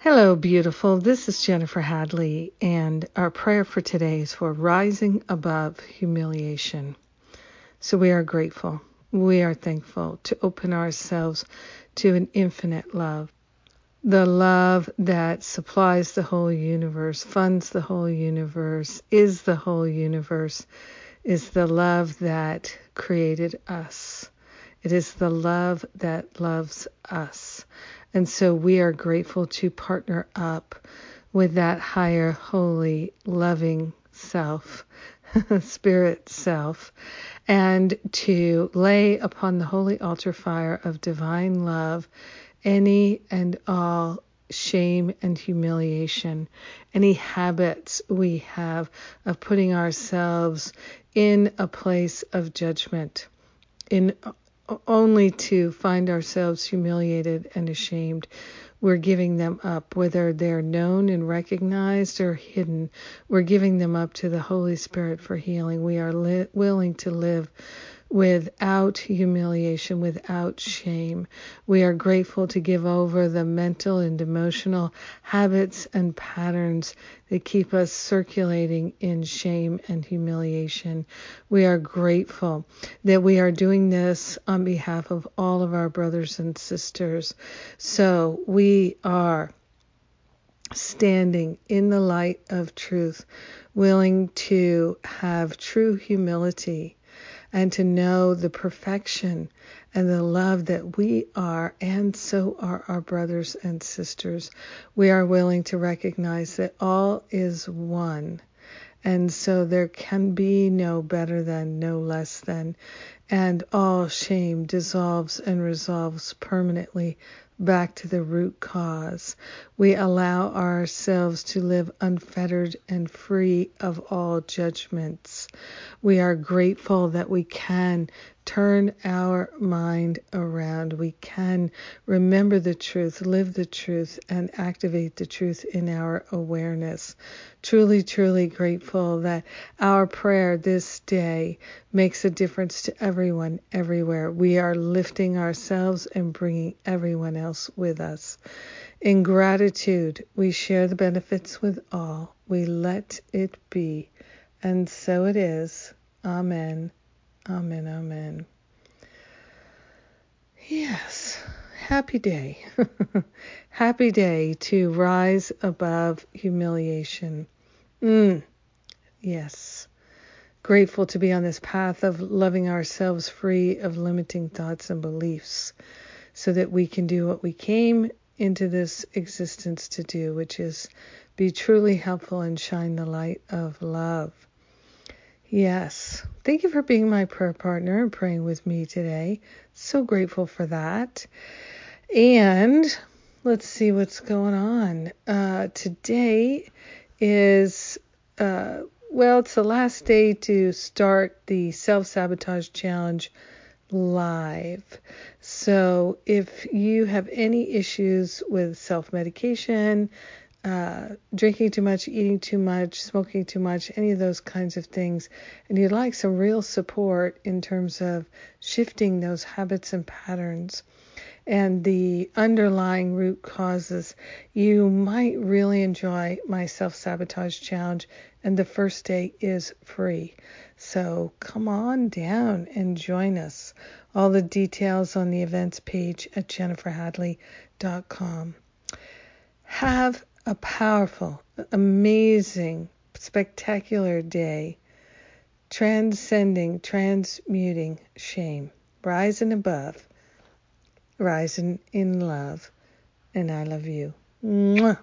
Hello, beautiful. This is Jennifer Hadley, and our prayer for today is for rising above humiliation. So we are grateful. We are thankful to open ourselves to an infinite love. The love that supplies the whole universe, funds the whole universe, is the whole universe, is the love that created us. It is the love that loves us. And so we are grateful to partner up with that higher, holy, loving self, spirit self, and to lay upon the holy altar fire of divine love any and all shame and humiliation, any habits we have of putting ourselves in a place of judgment, in only to find ourselves humiliated and ashamed. We're giving them up, whether they're known and recognized or hidden. We're giving them up to the Holy Spirit for healing. We are li- willing to live without humiliation, without shame. We are grateful to give over the mental and emotional habits and patterns that keep us circulating in shame and humiliation. We are grateful that we are doing this on behalf of all of our brothers and sisters. So we are standing in the light of truth, willing to have true humility and to know the perfection and the love that we are, and so are our brothers and sisters. We are willing to recognize that all is one. And so there can be no better than, no less than, and all shame dissolves and resolves permanently back to the root cause. We allow ourselves to live unfettered and free of all judgments. We are grateful that we can turn our mind around. We can remember the truth, live the truth, and activate the truth in our awareness. Truly, truly grateful that our prayer this day makes a difference to everyone, everywhere. We are lifting ourselves and bringing everyone else with us. In gratitude, we share the benefits with all. We let it be. And so it is. Amen. Amen. Amen. Yes. Happy day. Happy day to rise above humiliation. Mm. Yes. Grateful to be on this path of loving ourselves free of limiting thoughts and beliefs so that we can do what we came into this existence to do, which is be truly helpful and shine the light of love. Yes. Thank you for being my prayer partner and praying with me today. So grateful for that. And let's see what's going on. Uh, today is, uh, well, it's the last day to start the self sabotage challenge live. So if you have any issues with self medication, uh, drinking too much, eating too much, smoking too much, any of those kinds of things, and you'd like some real support in terms of shifting those habits and patterns and the underlying root causes, you might really enjoy my self sabotage challenge. And the first day is free. So come on down and join us. All the details on the events page at jenniferhadley.com. Have a powerful, amazing, spectacular day, transcending, transmuting shame, rising above, rising in love, and I love you. Mwah.